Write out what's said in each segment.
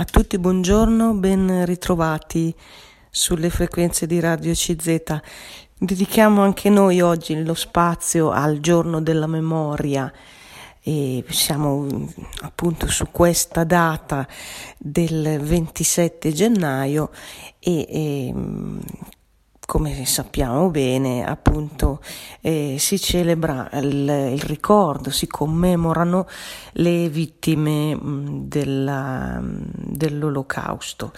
A tutti buongiorno, ben ritrovati sulle frequenze di Radio CZ. Dedichiamo anche noi oggi lo spazio al giorno della memoria e siamo appunto su questa data del 27 gennaio e, e come sappiamo bene, appunto, eh, si celebra il, il, ricordo, si commemorano le vittime mh, della, dell'olocausto.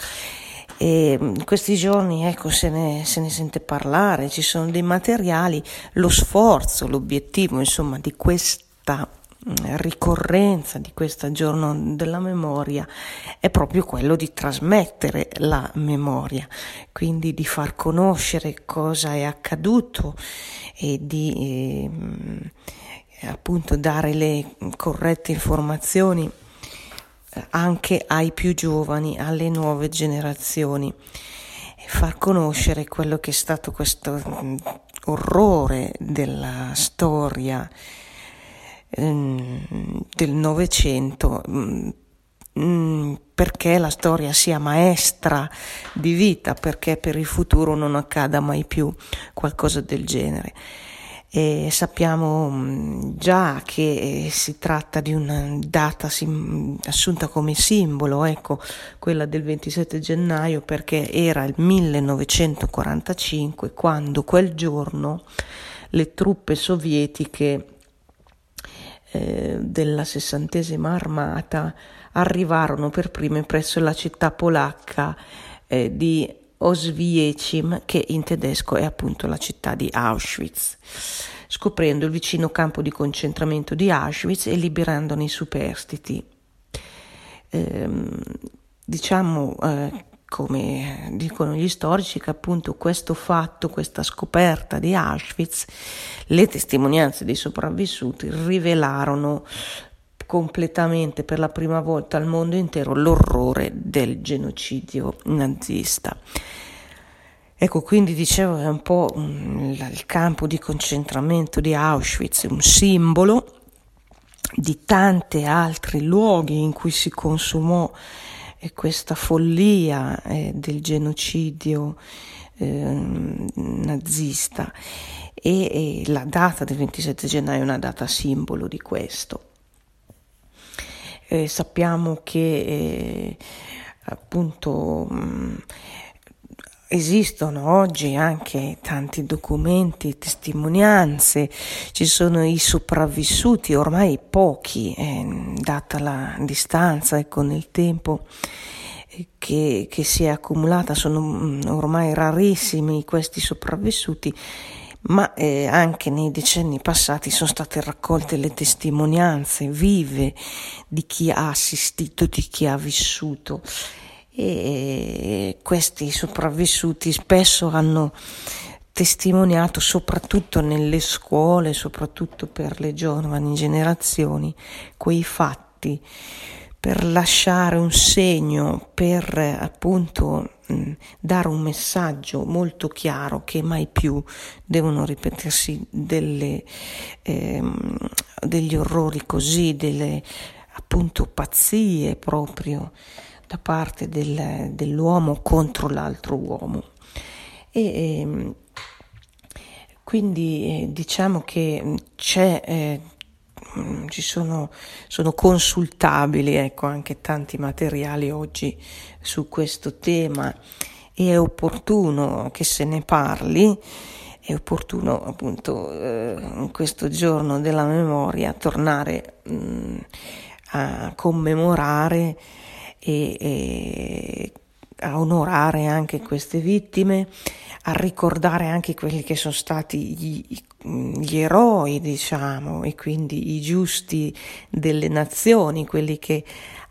E in questi giorni ecco, se, ne, se ne sente parlare, ci sono dei materiali, lo sforzo, l'obiettivo insomma di questa ricorrenza di questo giorno della memoria è proprio quello di trasmettere la memoria, quindi di far conoscere cosa è accaduto e di eh, appunto dare le corrette informazioni eh, anche ai più giovani, alle nuove generazioni. E far conoscere quello che è stato questo mm, orrore della storia del Novecento mm, mm, perché la storia sia maestra di vita, perché per il futuro non accada mai più qualcosa del genere. E sappiamo mm, già che eh, si tratta di una data sim- assunta come simbolo, ecco, quella del 27 gennaio, perché era il 1945 quando quel giorno le truppe sovietiche eh, della sessantesima armata arrivarono per prime presso la città polacca eh, di Oswiecim, che in tedesco è appunto la città di Auschwitz, scoprendo il vicino campo di concentramento di Auschwitz e liberandone i superstiti. Eh, diciamo eh, come dicono gli storici, che appunto questo fatto, questa scoperta di Auschwitz, le testimonianze dei sopravvissuti rivelarono completamente per la prima volta al mondo intero l'orrore del genocidio nazista. Ecco, quindi dicevo, è un po' il campo di concentramento di Auschwitz, un simbolo di tanti altri luoghi in cui si consumò e questa follia eh, del genocidio eh, nazista e, e, la data del 27 gennaio è una data simbolo di questo. Eh, sappiamo che eh, appunto mh, mm, Esistono oggi anche tanti documenti, testimonianze, ci sono i sopravvissuti, ormai pochi, eh, data la distanza e con il tempo eh, che, che, si è accumulata, sono mm, ormai rarissimi questi sopravvissuti, ma eh, anche nei decenni passati sono state raccolte le testimonianze vive di chi ha assistito, di chi ha vissuto e questi sopravvissuti spesso hanno testimoniato soprattutto nelle scuole, soprattutto per le giovani generazioni, quei fatti per lasciare un segno, per appunto dare un messaggio molto chiaro che mai più devono ripetersi delle, eh, degli orrori così, delle appunto pazzie proprio da parte del, dell'uomo contro l'altro uomo. E, e ehm, quindi eh, diciamo che c'è, eh, ci sono, sono consultabili ecco, anche tanti materiali oggi su questo tema e è opportuno che se ne parli è opportuno appunto eh, in questo giorno della memoria tornare mh, mm, a commemorare e, e a onorare anche queste vittime, a ricordare anche quelli che sono stati gli, gli, eroi, diciamo, e quindi i giusti delle nazioni, quelli che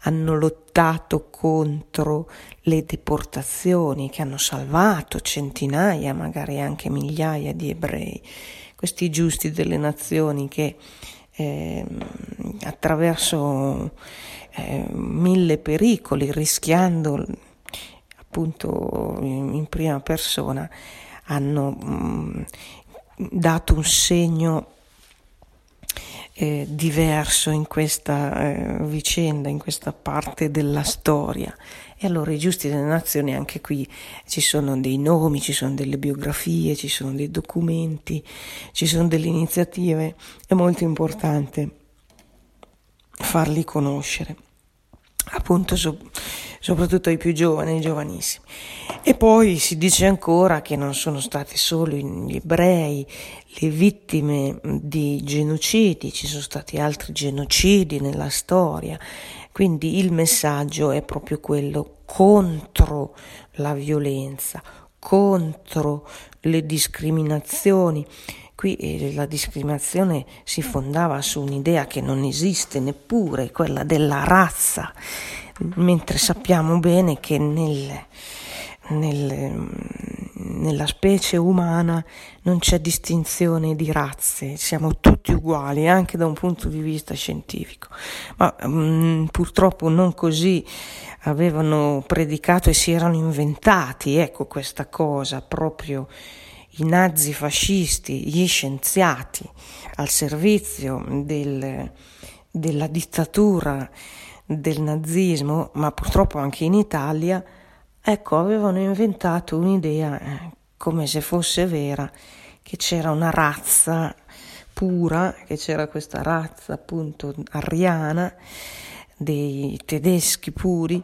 hanno lottato contro le deportazioni, che hanno salvato centinaia, magari anche migliaia di ebrei, questi giusti delle nazioni che eh, attraverso eh, mille pericoli, rischiando appunto in, prima persona, hanno mh, mm, dato un segno eh, diverso in questa eh, vicenda, in questa parte della storia. E allora i giusti delle nazioni, anche qui ci sono dei nomi, ci sono delle biografie, ci sono dei documenti, ci sono delle iniziative, è molto importante farli conoscere, appunto so, soprattutto ai più giovani, ai giovanissimi. E poi si dice ancora che non sono stati solo gli ebrei le vittime di genocidi, ci sono stati altri genocidi nella storia, quindi il messaggio è proprio quello contro la violenza, contro le discriminazioni. Qui eh, la discriminazione si fondava su un'idea che non esiste neppure, quella della razza, mentre sappiamo bene che nel, nel, nella specie umana non c'è distinzione di razze, siamo tutti uguali anche da un punto di vista scientifico, ma mh, mm, purtroppo non così avevano predicato e si erano inventati, ecco questa cosa proprio i nazi fascisti, gli scienziati al servizio del, della dittatura del nazismo, ma purtroppo anche in Italia, ecco, avevano inventato un'idea eh, come se fosse vera, che c'era una razza pura, che c'era questa razza appunto ariana dei tedeschi puri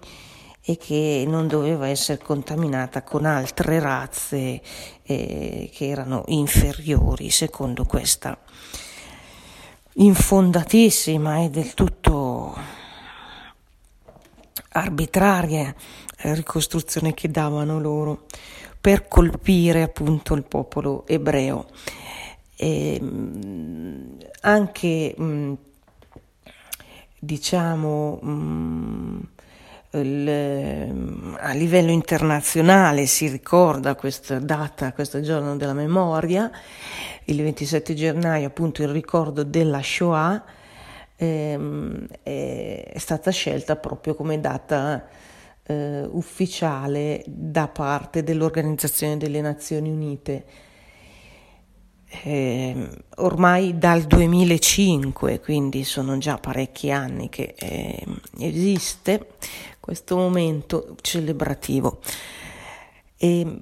e che non doveva essere contaminata con altre razze eh, che erano inferiori secondo questa infondatissima e del tutto arbitraria ricostruzione che davano loro per colpire appunto il popolo ebreo. E, anche diciamo il, a livello internazionale si ricorda questa data, questo giorno della memoria, il 27 gennaio appunto il ricordo della Shoah ehm, è, stata scelta proprio come data eh, ufficiale da parte dell'Organizzazione delle Nazioni Unite. Eh, ormai dal 2005, quindi sono già parecchi anni che eh, esiste questo momento celebrativo. E,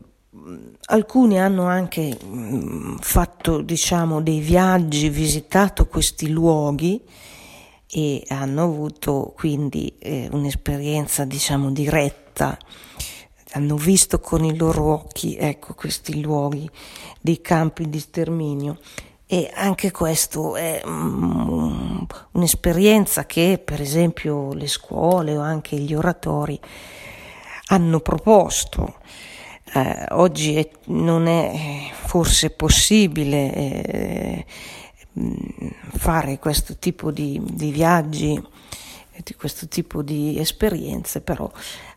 alcuni hanno anche mh, fatto diciamo dei viaggi, visitato questi luoghi e hanno avuto quindi eh, un'esperienza diciamo diretta hanno visto con i loro occhi ecco, questi luoghi dei campi di sterminio e anche questo è um, un'esperienza che per esempio le scuole o anche gli oratori hanno proposto. Eh, oggi è, non è forse possibile eh, fare questo tipo di, di viaggi, di questo tipo di esperienze, però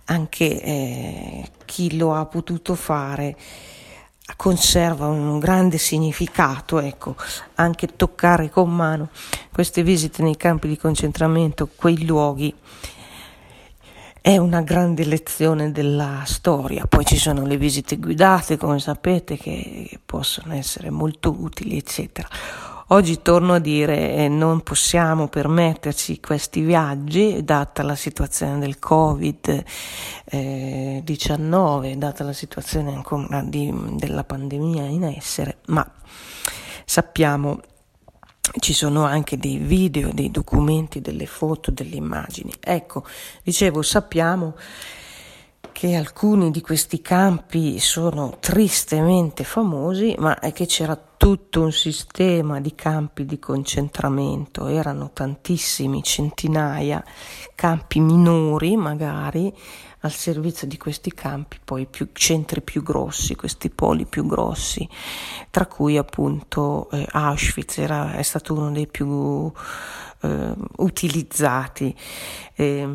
anche eh, chi lo ha potuto fare conserva un grande significato, ecco, anche toccare con mano queste visite nei campi di concentramento, quei luoghi, è una grande lezione della storia. Poi ci sono le visite guidate, come sapete, che possono essere molto utili, eccetera. Oggi torno a dire eh, non possiamo permetterci questi viaggi data la situazione del Covid-19, eh, data la situazione ancora di, della pandemia in essere, ma sappiamo ci sono anche dei video, dei documenti, delle foto, delle immagini. Ecco, dicevo, sappiamo che alcuni di questi campi sono tristemente famosi, ma è che c'era tutto un sistema di campi di concentramento, erano tantissimi, centinaia, campi minori magari al servizio di questi campi, poi più centri più grossi, questi poli più grossi, tra cui appunto eh, Auschwitz era, è stato uno dei più eh, utilizzati eh,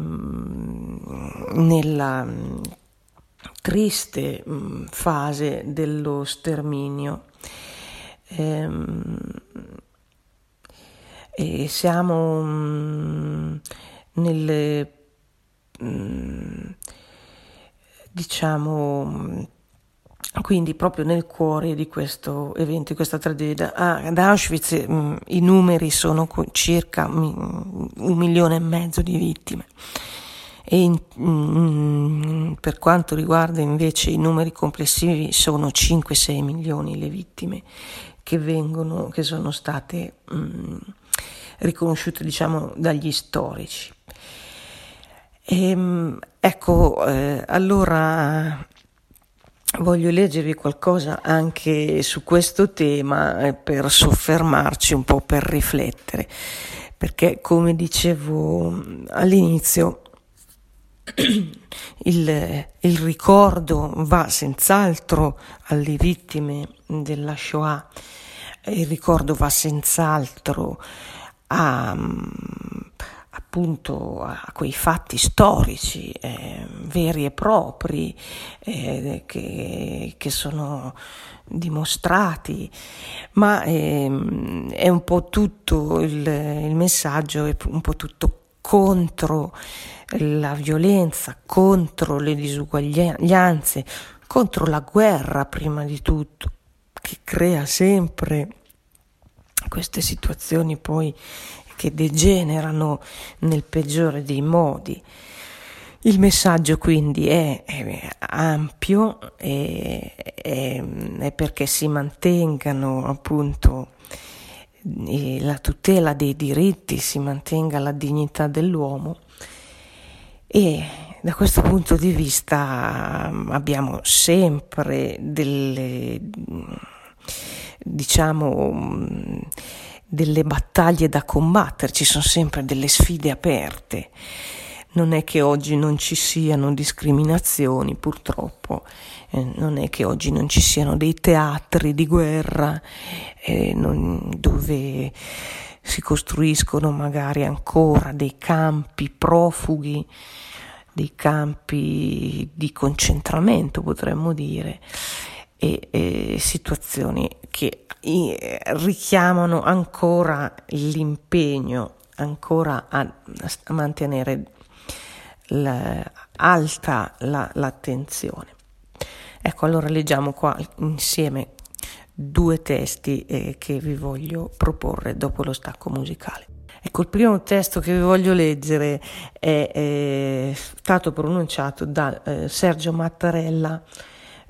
nella mm, triste mh, mm, fase dello sterminio. Ehm, e siamo mh, mm, nelle mh, diciamo quindi proprio nel cuore di questo evento, di questa tragedia. Ad Auschwitz mh, mm, i numeri sono circa mh, un milione e mezzo di vittime e mh, mm, per quanto riguarda invece i numeri complessivi sono 5-6 milioni le vittime che vengono, che sono state mm, riconosciute diciamo dagli storici. E, ehm, ecco, eh, allora voglio leggervi qualcosa anche su questo tema eh, per soffermarci un po', per riflettere, perché come dicevo all'inizio, il, il, ricordo va senz'altro alle vittime della Shoah, il ricordo va senz'altro a, appunto a quei fatti storici eh, veri e propri eh, che, che, sono dimostrati, ma eh, è un po' tutto il, il messaggio, è un po' tutto contro la violenza, contro le disuguaglianze, contro la guerra prima di tutto, che crea sempre queste situazioni poi che degenerano nel peggiore dei modi. Il messaggio quindi è, è ampio e è, è, perché si mantengano appunto la tutela dei diritti, si mantenga la dignità dell'uomo e da questo punto di vista abbiamo sempre delle diciamo delle battaglie da combattere, ci sono sempre delle sfide aperte. Non è che oggi non ci siano discriminazioni, purtroppo, eh, non è che oggi non ci siano dei teatri di guerra eh, non, dove si costruiscono magari ancora dei campi profughi, dei campi di concentramento, potremmo dire, e, e situazioni che richiamano ancora l'impegno, ancora a, a mantenere la, alta la, l'attenzione. Ecco, allora leggiamo qua insieme due testi eh, che vi voglio proporre dopo lo stacco musicale. Ecco, il primo testo che vi voglio leggere è, è stato pronunciato da eh, Sergio Mattarella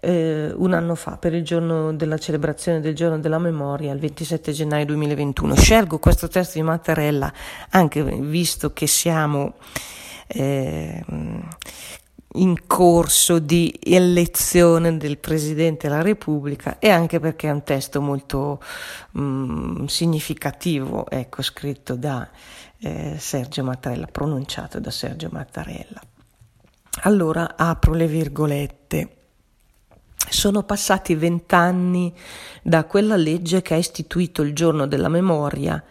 eh, un anno fa per il giorno della celebrazione del giorno della memoria, il 27 gennaio 2021. Scelgo questo testo di Mattarella anche visto che siamo eh, in corso di elezione del Presidente della Repubblica e anche perché è un testo molto mh, mm, significativo, ecco, scritto da eh, Sergio Mattarella, pronunciato da Sergio Mattarella. Allora apro le virgolette. Sono passati vent'anni da quella legge che ha istituito il giorno della memoria,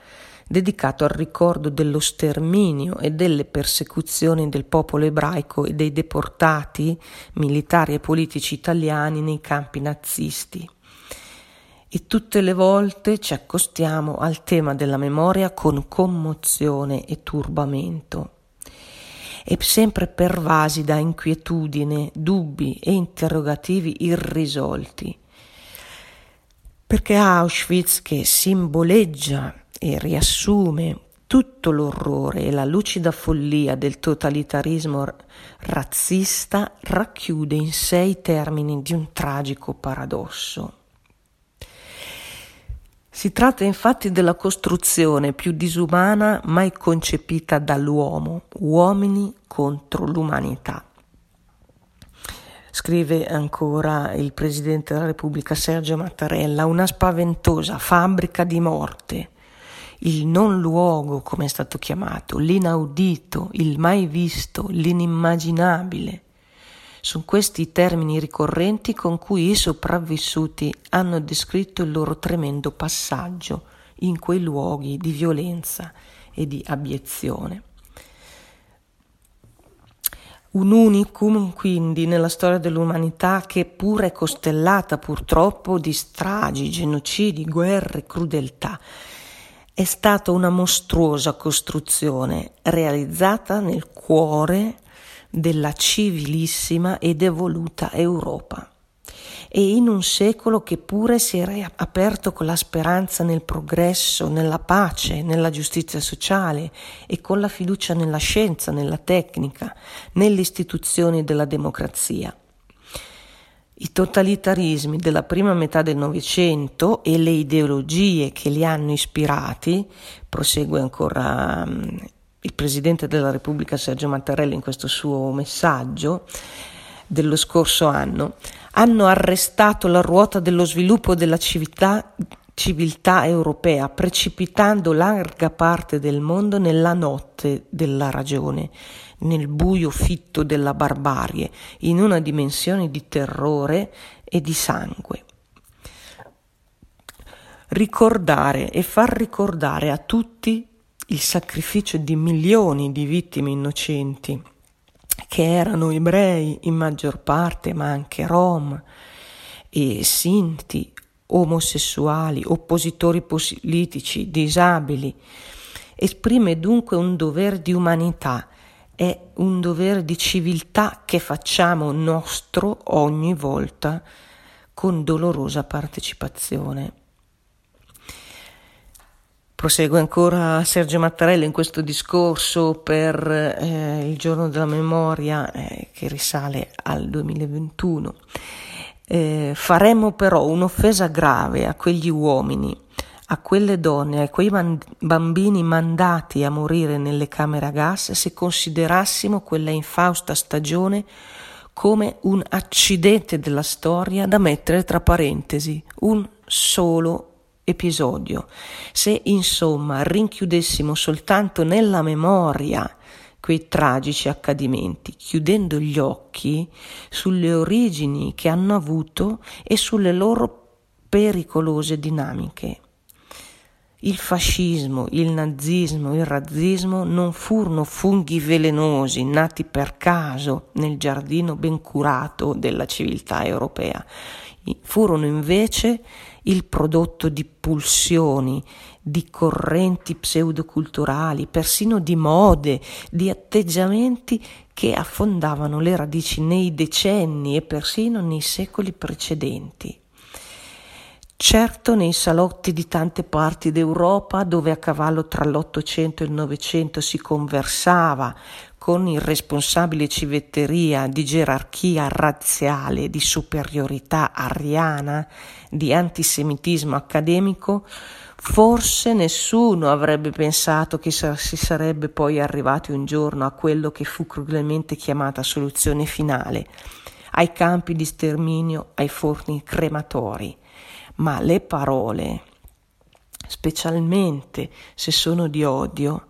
dedicato al ricordo dello sterminio e delle persecuzioni del popolo ebraico e dei deportati militari e politici italiani nei campi nazisti. E tutte le volte ci accostiamo al tema della memoria con commozione e turbamento e sempre pervasi da inquietudine, dubbi e interrogativi irrisolti. Perché Auschwitz, che simboleggia e riassume tutto l'orrore e la lucida follia del totalitarismo razzista, racchiude in sé i termini di un tragico paradosso. Si tratta infatti della costruzione più disumana mai concepita dall'uomo, uomini contro l'umanità. Scrive ancora il Presidente della Repubblica Sergio Mattarella, una spaventosa fabbrica di morte, il non luogo, come è stato chiamato, l'inaudito, il mai visto, l'inimmaginabile sono questi i termini ricorrenti con cui i sopravvissuti hanno descritto il loro tremendo passaggio in quei luoghi di violenza e di abiezione. Un unicum quindi nella storia dell'umanità che pure è costellata purtroppo di stragi, genocidi, guerre, crudeltà. È stata una mostruosa costruzione realizzata nel cuore della civilissima ed evoluta Europa. e in un secolo che pure si era aperto con la speranza nel progresso, nella pace, nella giustizia sociale e con la fiducia nella scienza, nella tecnica, nelle istituzioni della democrazia. I totalitarismi della prima metà del Novecento e le ideologie che li hanno ispirati, prosegue ancora um, il Presidente della Repubblica Sergio Mattarella in questo suo messaggio dello scorso anno, hanno arrestato la ruota dello sviluppo della civiltà, civiltà europea, precipitando larga parte del mondo nella notte della ragione nel buio fitto della barbarie, in una dimensione di terrore e di sangue. Ricordare e far ricordare a tutti il sacrificio di milioni di vittime innocenti, che erano ebrei in maggior parte, ma anche rom e sinti, omosessuali, oppositori politici, disabili, esprime dunque un dovere di umanità è un dovere di civiltà che facciamo nostro ogni volta con dolorosa partecipazione. Prosegue ancora Sergio Mattarella in questo discorso per eh, il giorno della memoria eh, che risale al 2021. Eh, faremo però un'offesa grave a quegli uomini a quelle donne, a quei bambini mandati a morire nelle camere a gas se considerassimo quella infausta stagione come un accidente della storia da mettere tra parentesi, un solo episodio. Se insomma rinchiudessimo soltanto nella memoria quei tragici accadimenti, chiudendo gli occhi sulle origini che hanno avuto e sulle loro pericolose dinamiche. Il fascismo, il nazismo, il razzismo non furono funghi velenosi nati per caso nel giardino ben curato della civiltà europea, furono invece il prodotto di pulsioni, di correnti pseudoculturali, persino di mode, di atteggiamenti che affondavano le radici nei decenni e persino nei secoli precedenti. Certo nei salotti di tante parti d'Europa dove a cavallo tra l'Ottocento e il Novecento si conversava con irresponsabile civetteria di gerarchia razziale, di superiorità ariana, di antisemitismo accademico, forse nessuno avrebbe pensato che si sarebbe poi arrivati un giorno a quello che fu crudelmente chiamata soluzione finale, ai campi di sterminio, ai forni crematori. Ma le parole, specialmente se sono di odio,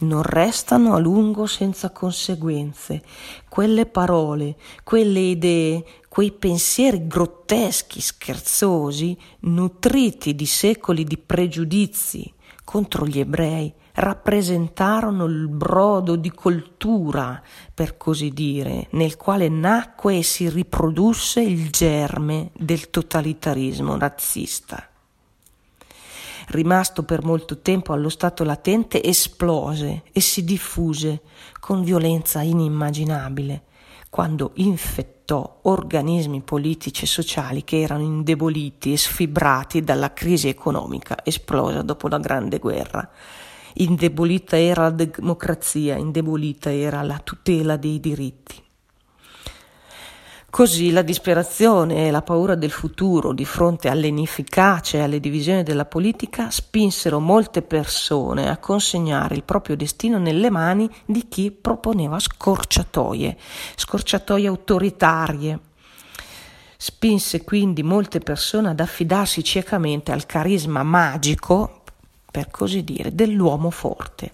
non restano a lungo senza conseguenze. Quelle parole, quelle idee, quei pensieri grotteschi, scherzosi, nutriti di secoli di pregiudizi contro gli ebrei, rappresentarono il brodo di coltura, per così dire, nel quale nacque e si riprodusse il germe del totalitarismo razzista. Rimasto per molto tempo allo stato latente, esplose e si diffuse con violenza inimmaginabile quando infettò organismi politici e sociali che erano indeboliti e sfibrati dalla crisi economica esplosa dopo la Grande Guerra indebolita era la democrazia, indebolita era la tutela dei diritti. Così la disperazione e la paura del futuro di fronte all'inefficacia e alle divisioni della politica spinsero molte persone a consegnare il proprio destino nelle mani di chi proponeva scorciatoie, scorciatoie autoritarie. Spinse quindi molte persone ad affidarsi ciecamente al carisma magico, per così dire, dell'uomo forte.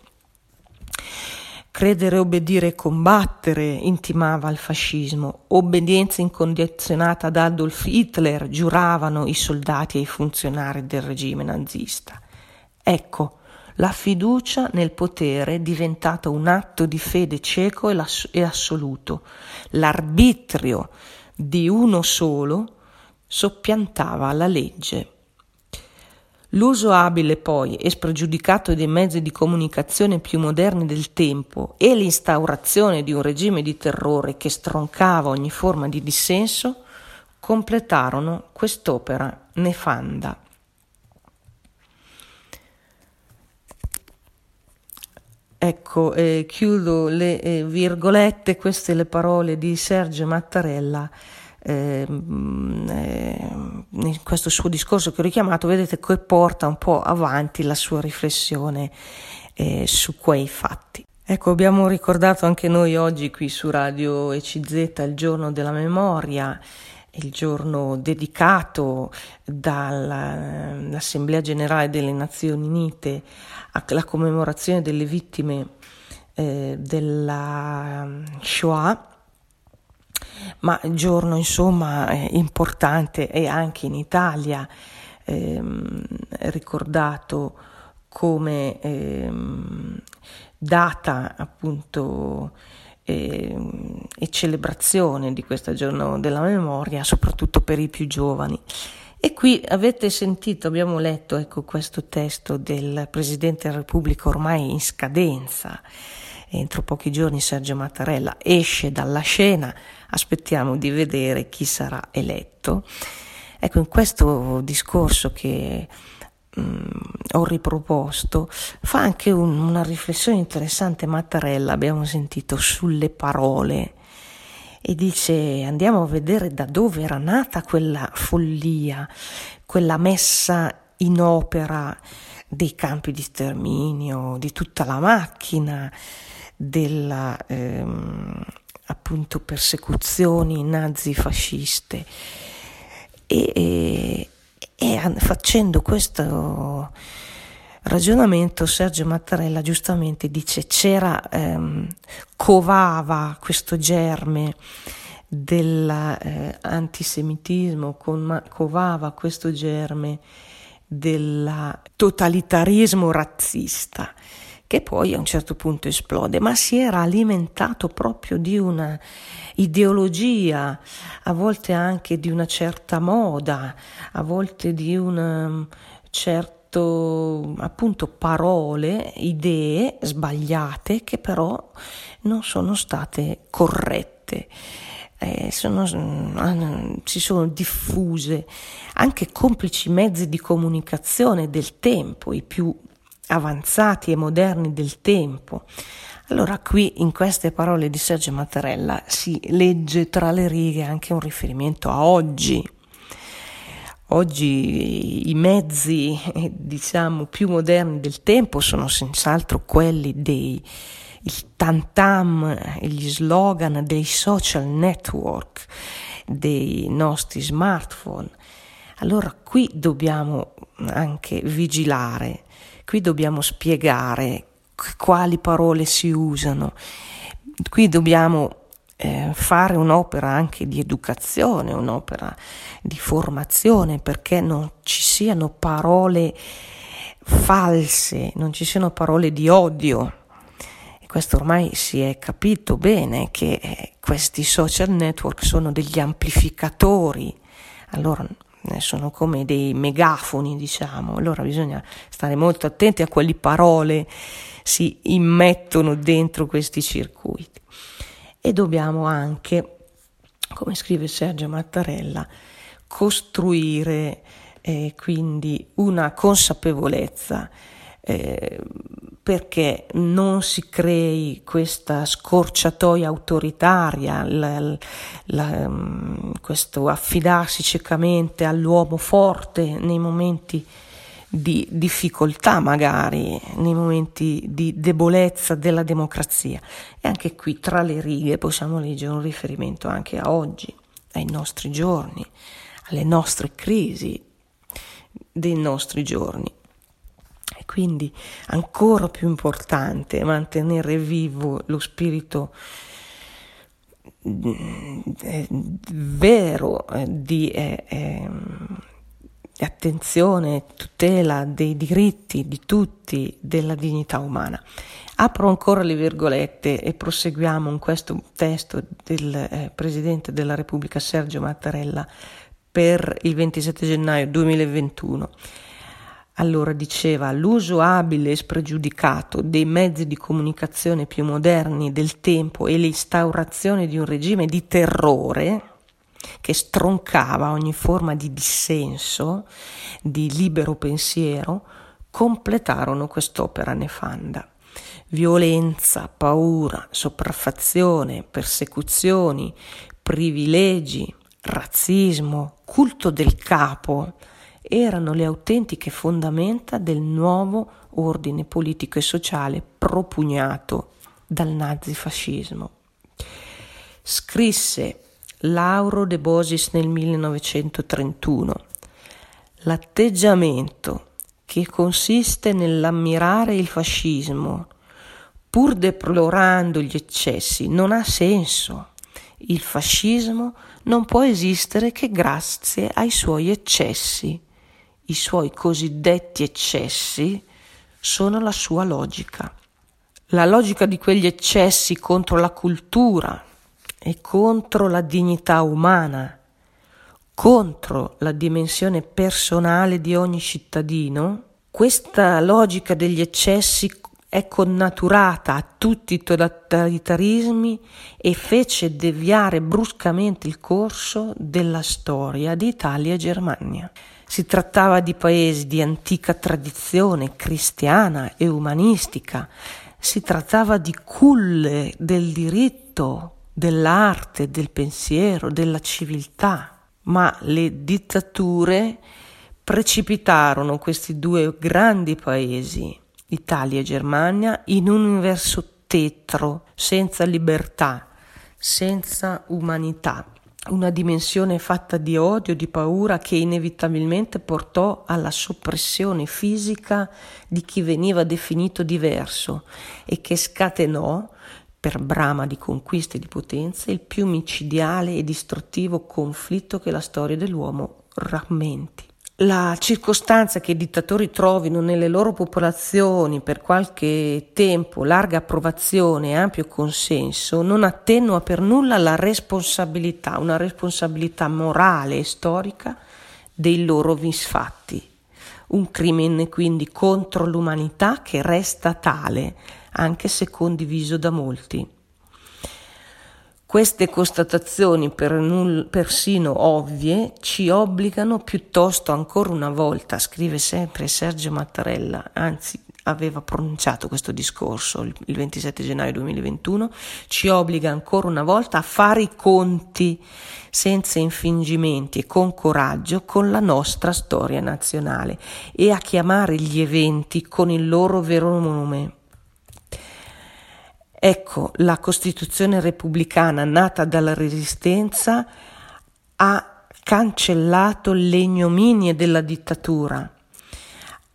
Credere, obbedire e combattere, intimava il fascismo. Obbedienza incondizionata ad Adolf Hitler, giuravano i soldati e i funzionari del regime nazista. Ecco, la fiducia nel potere è diventata un atto di fede cieco e assoluto. L'arbitrio di uno solo soppiantava la legge. L'uso abile poi e spregiudicato dei mezzi di comunicazione più moderni del tempo e l'instaurazione di un regime di terrore che stroncava ogni forma di dissenso completarono quest'opera nefanda. Ecco, eh, chiudo le eh, virgolette, queste le parole di Sergio Mattarella ehm, eh, in questo suo discorso che ho richiamato, vedete che porta un po' avanti la sua riflessione eh, su quei fatti. Ecco, abbiamo ricordato anche noi oggi qui su Radio ECZ il giorno della memoria il giorno dedicato dall'Assemblea generale delle Nazioni Unite alla commemorazione delle vittime eh, della Shoah, ma giorno insomma eh, importante e anche in Italia ehm, ricordato come ehm, data appunto e, e celebrazione di questo giorno della memoria, soprattutto per i più giovani. E qui avete sentito, abbiamo letto ecco, questo testo del Presidente della Repubblica ormai in scadenza. Entro pochi giorni Sergio Mattarella esce dalla scena, aspettiamo di vedere chi sarà eletto. Ecco, in questo discorso che mh, mm, ho riproposto, fa anche un, una riflessione interessante Mattarella, abbiamo sentito, sulle parole e dice andiamo a vedere da dove era nata quella follia, quella messa in opera dei campi di sterminio, di tutta la macchina della ehm, appunto persecuzioni nazi-fasciste. E, e, e facendo questo ragionamento Sergio Mattarella giustamente dice c'era, ehm, covava questo germe dell'antisemitismo, eh, covava questo germe del totalitarismo razzista che poi a un certo punto esplode, ma si era alimentato proprio di una ideologia, a volte anche di una certa moda, a volte di un certo appunto parole, idee sbagliate che però non sono state corrette. Eh, sono, si sono diffuse anche complici mezzi di comunicazione del tempo, i più avanzati e moderni del tempo. Allora qui in queste parole di Sergio Mattarella si legge tra le righe anche un riferimento a oggi. Oggi i mezzi, diciamo, più moderni del tempo sono senz'altro quelli dei il tantam, gli slogan dei social network, dei nostri smartphone. Allora qui dobbiamo anche vigilare Qui dobbiamo spiegare quali parole si usano, qui dobbiamo eh, fare un'opera anche di educazione, un'opera di formazione perché non ci siano parole false, non ci siano parole di odio. E questo ormai si è capito bene che eh, questi social network sono degli amplificatori. Allora sono come dei megafoni, diciamo, allora bisogna stare molto attenti a quali parole si immettono dentro questi circuiti. E dobbiamo anche, come scrive Sergio Mattarella, costruire eh, quindi una consapevolezza eh, perché non si crei questa scorciatoia autoritaria, la, la, mm, questo affidarsi ciecamente all'uomo forte nei momenti di difficoltà magari, nei momenti di debolezza della democrazia. E anche qui tra le righe possiamo leggere un riferimento anche a oggi, ai nostri giorni, alle nostre crisi dei nostri giorni. Quindi ancora più importante mantenere vivo lo spirito mm, eh, vero eh, di eh, eh, attenzione, tutela dei diritti di tutti, della dignità umana. Apro ancora le virgolette e proseguiamo in questo testo del eh, Presidente della Repubblica Sergio Mattarella per il 27 gennaio 2021. Allora diceva l'uso abile e spregiudicato dei mezzi di comunicazione più moderni del tempo e l'instaurazione di un regime di terrore che stroncava ogni forma di dissenso, di libero pensiero, completarono quest'opera nefanda. Violenza, paura, sopraffazione, persecuzioni, privilegi, razzismo, culto del capo erano le autentiche fondamenta del nuovo ordine politico e sociale propugnato dal nazifascismo. Scrisse Lauro De Bosis nel 1931 L'atteggiamento che consiste nell'ammirare il fascismo pur deplorando gli eccessi non ha senso. Il fascismo non può esistere che grazie ai suoi eccessi. I suoi cosiddetti eccessi sono la sua logica. La logica di quegli eccessi contro la cultura e contro la dignità umana, contro la dimensione personale di ogni cittadino, questa logica degli eccessi è connaturata a tutti i totalitarismi e fece deviare bruscamente il corso della storia di Italia e Germania. Si trattava di paesi di antica tradizione cristiana e umanistica, si trattava di culle del diritto, dell'arte, del pensiero, della civiltà, ma le dittature precipitarono questi due grandi paesi, Italia e Germania, in un universo tetro, senza libertà, senza umanità una dimensione fatta di odio, di paura che inevitabilmente portò alla soppressione fisica di chi veniva definito diverso e che scatenò, per brama di conquiste e di potenze, il più micidiale e distruttivo conflitto che la storia dell'uomo rammenti la circostanza che i dittatori trovino nelle loro popolazioni per qualche tempo larga approvazione e ampio consenso non attenua per nulla la responsabilità, una responsabilità morale e storica dei loro misfatti. Un crimine quindi contro l'umanità che resta tale, anche se condiviso da molti. Queste constatazioni per null- persino ovvie ci obbligano piuttosto ancora una volta, scrive sempre Sergio Mattarella, anzi aveva pronunciato questo discorso il 27 gennaio 2021, ci obbliga ancora una volta a fare i conti senza infingimenti e con coraggio con la nostra storia nazionale e a chiamare gli eventi con il loro vero nome. Ecco, la Costituzione repubblicana nata dalla Resistenza ha cancellato le ignominie della dittatura,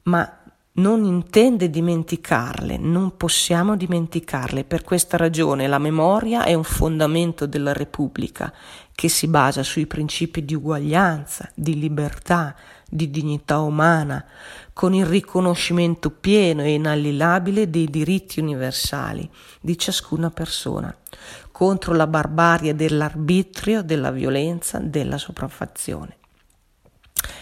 ma non intende dimenticarle, non possiamo dimenticarle. Per questa ragione la memoria è un fondamento della Repubblica che si basa sui principi di uguaglianza, di libertà, di dignità umana, con il riconoscimento pieno e inalienabile dei diritti universali di ciascuna persona, contro la barbarie dell'arbitrio, della violenza, della sopraffazione.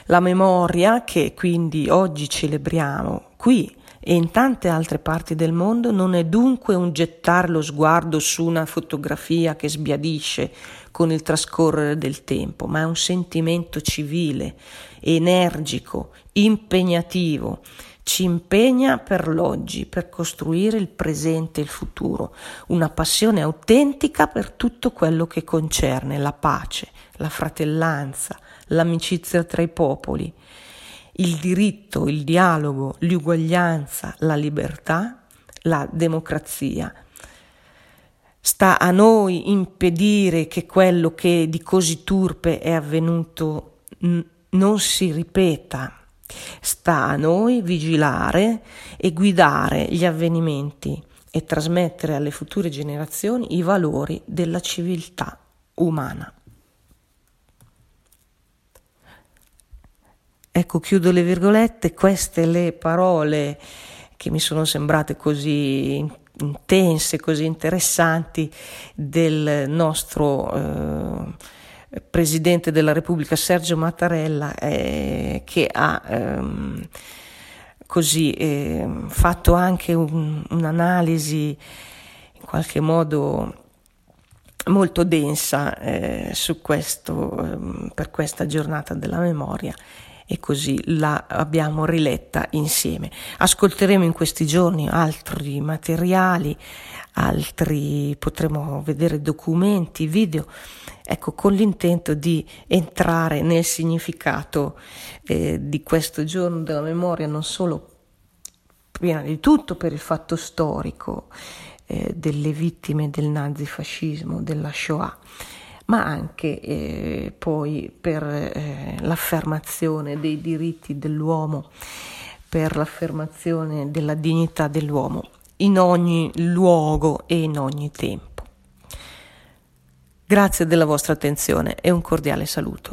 La memoria che quindi oggi celebriamo qui e in tante altre parti del mondo non è dunque un gettare lo sguardo su una fotografia che sbiadisce con il trascorrere del tempo, ma è un sentimento civile, energico, impegnativo, ci impegna per l'oggi, per costruire il presente e il futuro, una passione autentica per tutto quello che concerne la pace, la fratellanza, l'amicizia tra i popoli, il diritto, il dialogo, l'uguaglianza, la libertà, la democrazia. Sta a noi impedire che quello che di così turpe è avvenuto n- non si ripeta. Sta a noi vigilare e guidare gli avvenimenti e trasmettere alle future generazioni i valori della civiltà umana. Ecco, chiudo le virgolette, queste le parole che mi sono sembrate così intense, così interessanti del nostro eh, Presidente della Repubblica Sergio Mattarella eh, che ha ehm, così eh, fatto anche un, un'analisi in qualche modo molto densa eh, su questo, eh, per questa giornata della memoria e così la abbiamo riletta insieme. Ascolteremo in questi giorni altri materiali, altri potremo vedere documenti, video, ecco, con l'intento di entrare nel significato eh, di questo giorno della memoria, non solo prima di tutto per il fatto storico eh, delle vittime del nazifascismo, della Shoah, ma anche eh, poi per eh, l'affermazione dei diritti dell'uomo, per l'affermazione della dignità dell'uomo in ogni luogo e in ogni tempo. Grazie della vostra attenzione e un cordiale saluto.